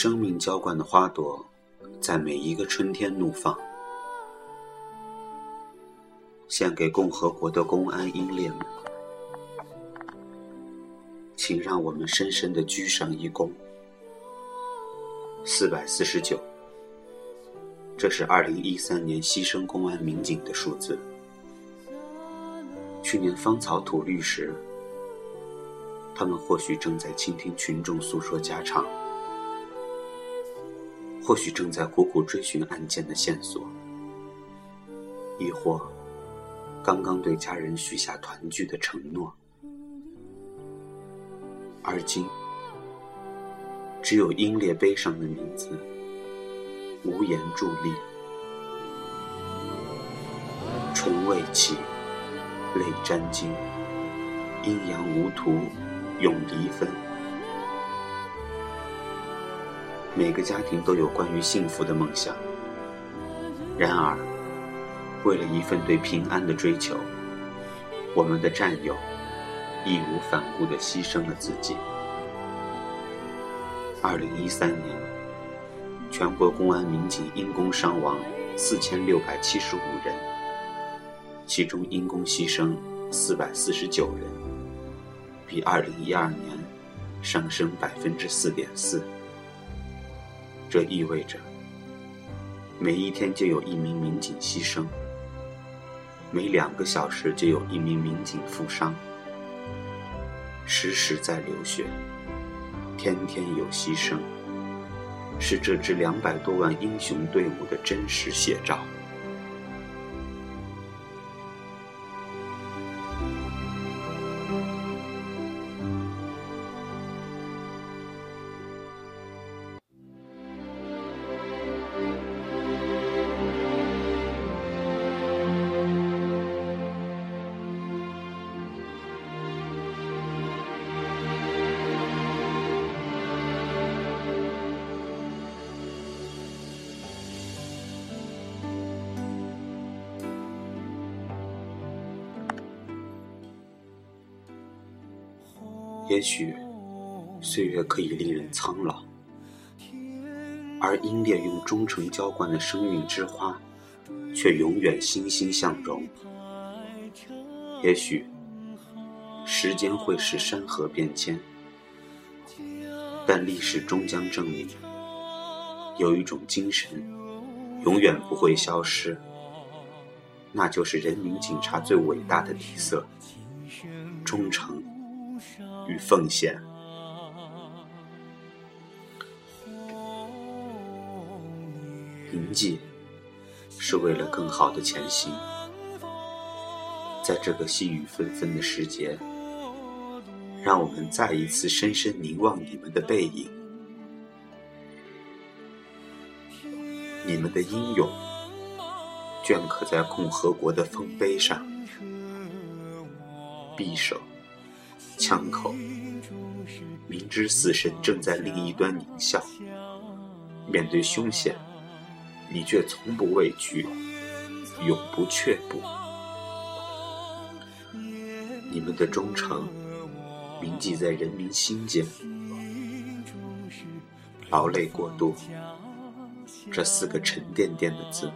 生命浇灌的花朵，在每一个春天怒放。献给共和国的公安英烈们，请让我们深深的鞠上一躬。四百四十九，这是二零一三年牺牲公安民警的数字。去年芳草吐绿时，他们或许正在倾听群众诉说家常。或许正在苦苦追寻案件的线索，亦或刚刚对家人许下团聚的承诺，而今只有英烈悲伤的名字，无言伫立。春未起，泪沾襟，阴阳无图，永离分。每个家庭都有关于幸福的梦想，然而，为了一份对平安的追求，我们的战友义无反顾地牺牲了自己。二零一三年，全国公安民警因公伤亡四千六百七十五人，其中因公牺牲四百四十九人，比二零一二年上升百分之四点四。这意味着，每一天就有一名民警牺牲，每两个小时就有一名民警负伤，时时在流血，天天有牺牲，是这支两百多万英雄队伍的真实写照。也许，岁月可以令人苍老，而英烈用忠诚浇灌的生命之花，却永远欣欣向荣。也许，时间会使山河变迁，但历史终将证明，有一种精神，永远不会消失，那就是人民警察最伟大的底色——忠诚。与奉献，铭记是为了更好的前行。在这个细雨纷纷的时节，让我们再一次深深凝望你们的背影，你们的英勇镌刻在共和国的丰碑上，匕首。枪口，明知死神正在另一端狞笑，面对凶险，你却从不畏惧，永不却步。你们的忠诚铭记在人民心间，劳累过度，这四个沉甸甸的字，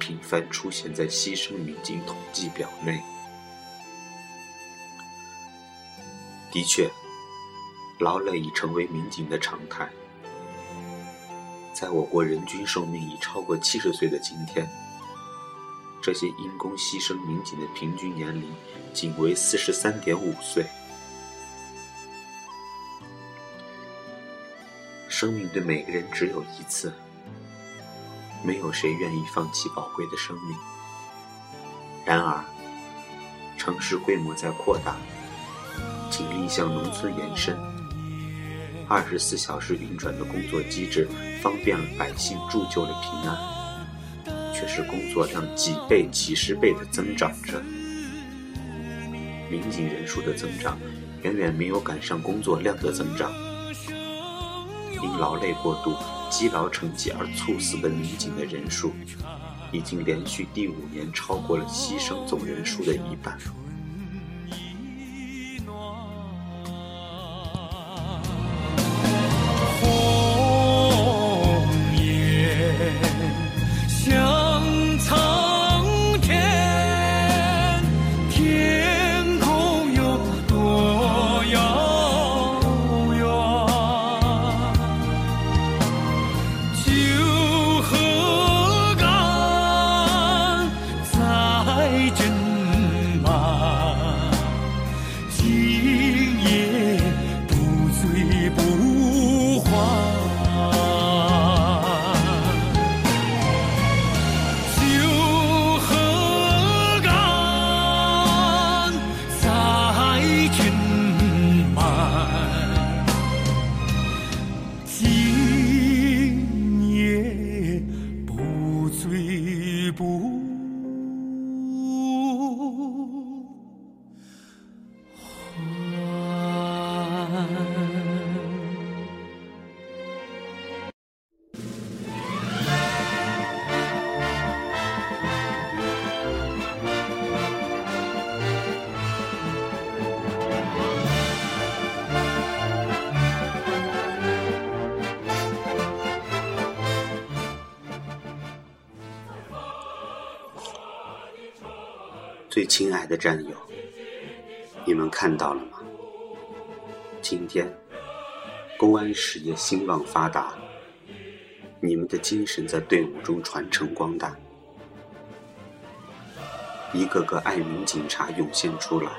频繁出现在牺牲民警统计表内。的确，劳累已成为民警的常态。在我国人均寿命已超过七十岁的今天，这些因公牺牲民警的平均年龄仅为四十三点五岁。生命对每个人只有一次，没有谁愿意放弃宝贵的生命。然而，城市规模在扩大。尽力向农村延伸，二十四小时运转的工作机制方便了百姓，铸就了平安，却是工作量几倍、几十倍的增长着。民警人数的增长远远没有赶上工作量的增长，因劳累过度、积劳成疾而猝死的民警的人数，已经连续第五年超过了牺牲总人数的一半。最亲爱的战友，你们看到了吗？今天，公安事业兴旺发达，你们的精神在队伍中传承光大，一个个爱民警察涌现出来，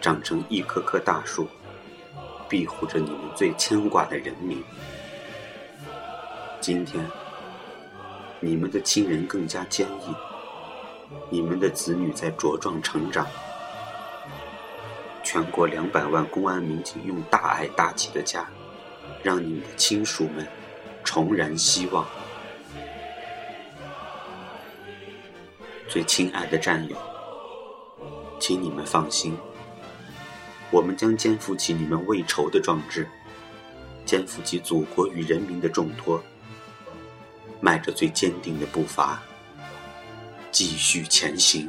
长成一棵棵大树，庇护着你们最牵挂的人民。今天，你们的亲人更加坚毅。你们的子女在茁壮成长，全国两百万公安民警用大爱搭起的家，让你们的亲属们重燃希望。最亲爱的战友，请你们放心，我们将肩负起你们未酬的壮志，肩负起祖国与人民的重托，迈着最坚定的步伐。继续前行。